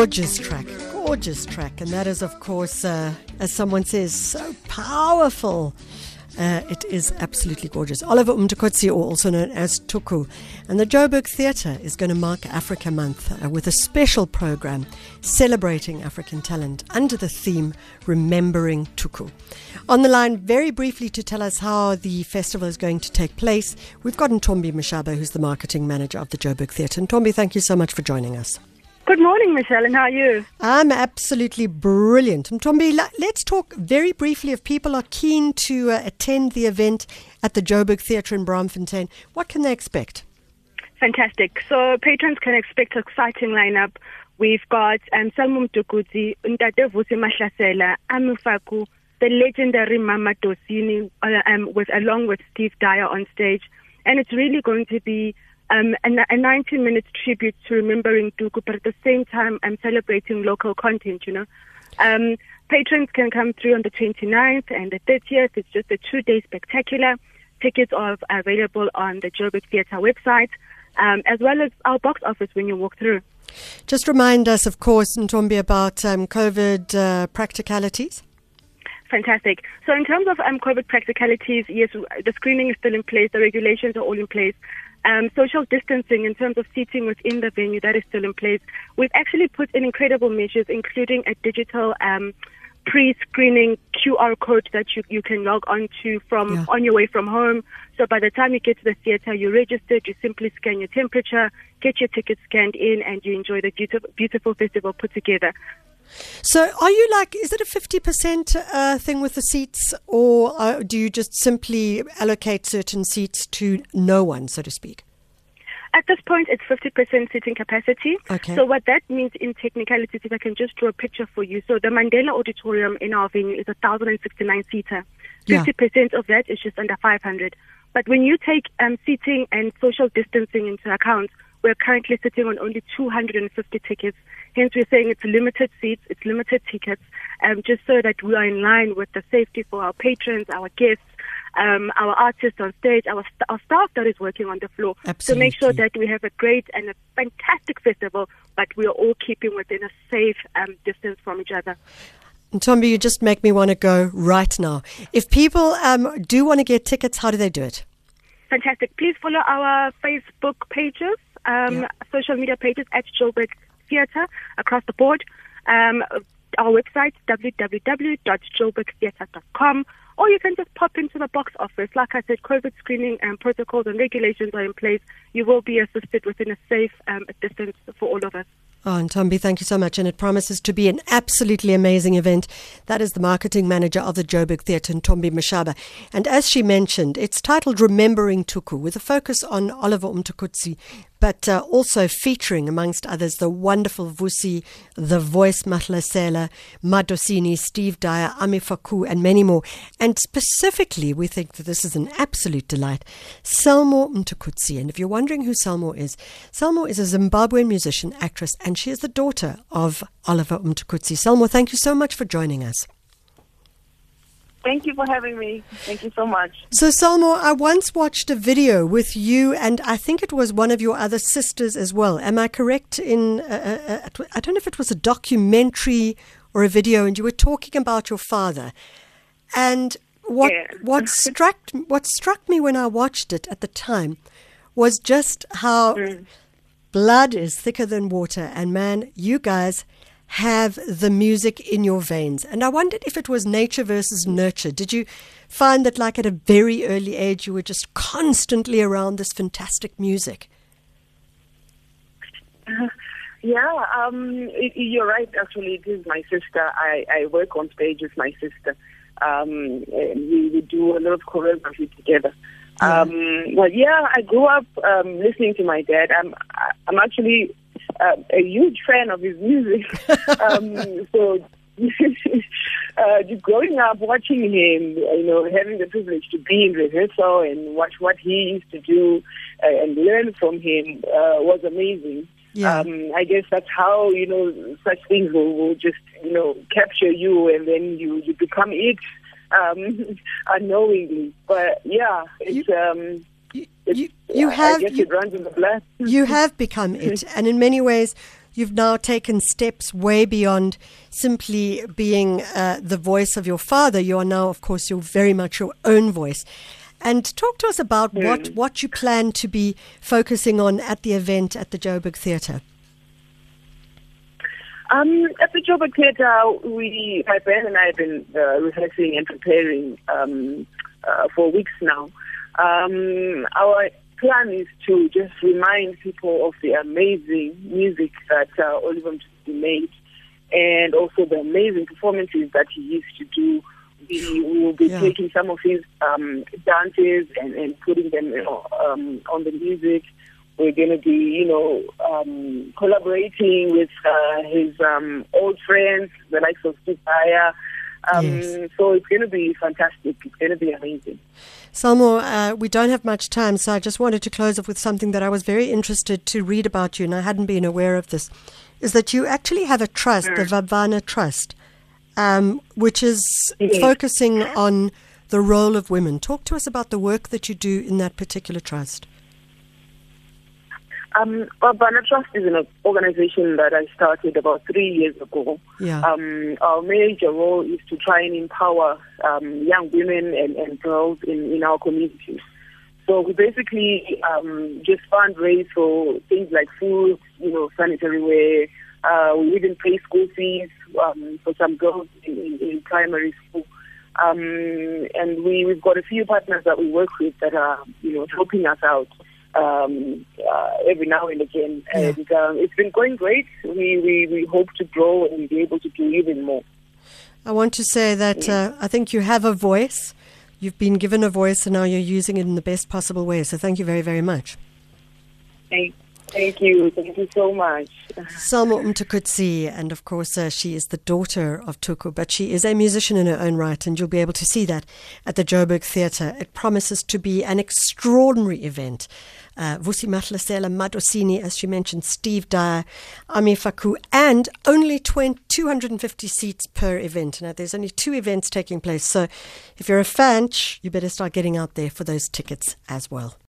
Gorgeous track, gorgeous track, and that is, of course, uh, as someone says, so powerful. Uh, it is absolutely gorgeous. Oliver or also known as Tuku. And the Joburg Theatre is going to mark Africa Month uh, with a special program celebrating African talent under the theme Remembering Tuku. On the line, very briefly, to tell us how the festival is going to take place, we've got Ntombi Mashaba, who's the marketing manager of the Joburg Theatre. Ntombi, thank you so much for joining us. Good morning, Michelle, and how are you? I'm absolutely brilliant. Ntombi, let's talk very briefly. If people are keen to uh, attend the event at the Joburg Theatre in Braamfontein, what can they expect? Fantastic. So patrons can expect an exciting lineup. We've got um, Selmor Mtukudzi, Ntate Vusi Mahlasela, Ami Faku, the legendary Mama Dosini, uh, um, with along with Steve Dyer on stage, and it's really going to be um, a, a 90 minute tribute to remembering Tuku, but at the same time, I'm celebrating local content, you know. Um, patrons can come through on the 29th and the 30th. It's just a two day spectacular. Tickets are available on the Joburg Theatre website, um, as well as our box office when you walk through. Just remind us, of course, Ntombi, about um, COVID uh, practicalities. Fantastic. So, in terms of um, COVID practicalities, yes, the screening is still in place, the regulations are all in place. Um, social distancing in terms of seating within the venue, that is still in place. We've actually put in incredible measures, including a digital um, pre-screening QR code that you, you can log on to from yeah. on your way from home. So by the time you get to the theater, you're registered, you simply scan your temperature, get your ticket scanned in, and you enjoy the beautiful, beautiful festival put together. So, are you like, is it a 50% uh, thing with the seats, or uh, do you just simply allocate certain seats to no one, so to speak? At this point, it's 50% seating capacity. Okay. So, what that means in technicalities, if I can just draw a picture for you. So, the Mandela Auditorium in our venue is a 1,069 seater. 50% yeah. of that is just under 500. But when you take um, seating and social distancing into account, we're currently sitting on only 250 tickets. Hence, we're saying it's limited seats, it's limited tickets, um, just so that we are in line with the safety for our patrons, our guests, um, our artists on stage, our, st- our staff that is working on the floor. Absolutely. To make sure that we have a great and a fantastic festival, but we are all keeping within a safe um, distance from each other. And Tommy, you just make me want to go right now. If people um, do want to get tickets, how do they do it? Fantastic. Please follow our Facebook pages um, yeah. social media pages at Joburg Theatre across the board. Um, our website, www.joburgtheatre.com, or you can just pop into the box office. Like I said, COVID screening and protocols and regulations are in place. You will be assisted within a safe um, distance for all of us. Oh, and Tombi, thank you so much. And it promises to be an absolutely amazing event. That is the marketing manager of the Joburg Theatre, Tombi Mashaba. And as she mentioned, it's titled Remembering Tuku, with a focus on Oliver Mtukudzi, but uh, also featuring, amongst others, the wonderful Vusi, the voice Mahlasela, Madosini, Steve Dyer, Ami Faku, and many more. And specifically, we think that this is an absolute delight. Selmor Mtukudzi. And if you're wondering who Selmor is, Selmor is a Zimbabwean musician, actress, and she is the daughter of Oliver Mtukudzi. Selmor, thank you so much for joining us. Thank you for having me. Thank you so much. So, Selmor, I once watched a video with you, and I think it was one of your other sisters as well. Am I correct? In uh, uh, uh I don't know if it was a documentary or a video, and you were talking about your father. And what yeah. what struck what struck me when I watched it at the time was just how mm. blood is thicker than water, and man, you guys have the music in your veins. And I wondered if it was nature versus nurture. Did you find that, like at a very early age, you were just constantly around this fantastic music? Uh, yeah, um, it, you're right. Actually, it is my sister. I, I work on stage with my sister. Um, we, we do a lot of choreography together. Um, well, yeah, I grew up um, listening to my dad. I'm, I'm actually uh, a huge fan of his music. um, so uh, growing up watching him, you know, having the privilege to be in rehearsal and watch what he used to do uh, and learn from him uh, was amazing. Yeah. Um, I guess that's how you know such things will, will just you know capture you, and then you you become it um, unknowingly. But yeah, it's you, um, you, you, you have you, you, it runs in the blood. you have become it, and in many ways, you've now taken steps way beyond simply being uh, the voice of your father. You are now, of course, you're very much your own voice. And talk to us about mm. what, what you plan to be focusing on at the event at the Joburg Theatre. Um, at the Joburg Theatre, we, my band and I have been uh, rehearsing and preparing um, uh, for weeks now. Um, our plan is to just remind people of the amazing music that uh, Oliver made and also the amazing performances that he used to do. We will be yeah. taking some of his um, dances and, and putting them you know, um, on the music. We're going to be, you know, um, collaborating with uh, his um, old friends, the likes of Steve Dyer. Um, yes. So it's going to be fantastic. It's going to be amazing. Selmor, uh, we don't have much time, so I just wanted to close off with something that I was very interested to read about you, and I hadn't been aware of this. Is that you actually have a trust, the Vavana Trust, um, which is yes. focusing on the role of women. Talk to us about the work that you do in that particular trust. Um, Vavana Trust is an organization that I started about three years ago. Yeah. Um, our major role is to try and empower um, young women and, and girls in, in our communities. So we basically um, just fundraise for things like food, you know, sanitary wear. Uh, we even pay school fees um, for some girls in, in, in primary school. Um, and we, we've got a few partners that we work with that are, you know, helping us out um, uh, every now and again. Yeah. And um, it's been going great. We, we, we hope to grow and be able to do even more. I want to say that uh, I think you have a voice. You've been given a voice and now you're using it in the best possible way. So thank you very, very much. Thank Thank you. Thank you so much. Selmor Mtukudzi, and of course, uh, she is the daughter of Tuku, but she is a musician in her own right, and you'll be able to see that at the Joburg Theatre. It promises to be an extraordinary event. Uh, Vusi Mahlasela Madosini, as she mentioned, Steve Dyer, Ami Faku, and only 20, 250 seats per event. Now, there's only two events taking place, so if you're a fan, you better start getting out there for those tickets as well.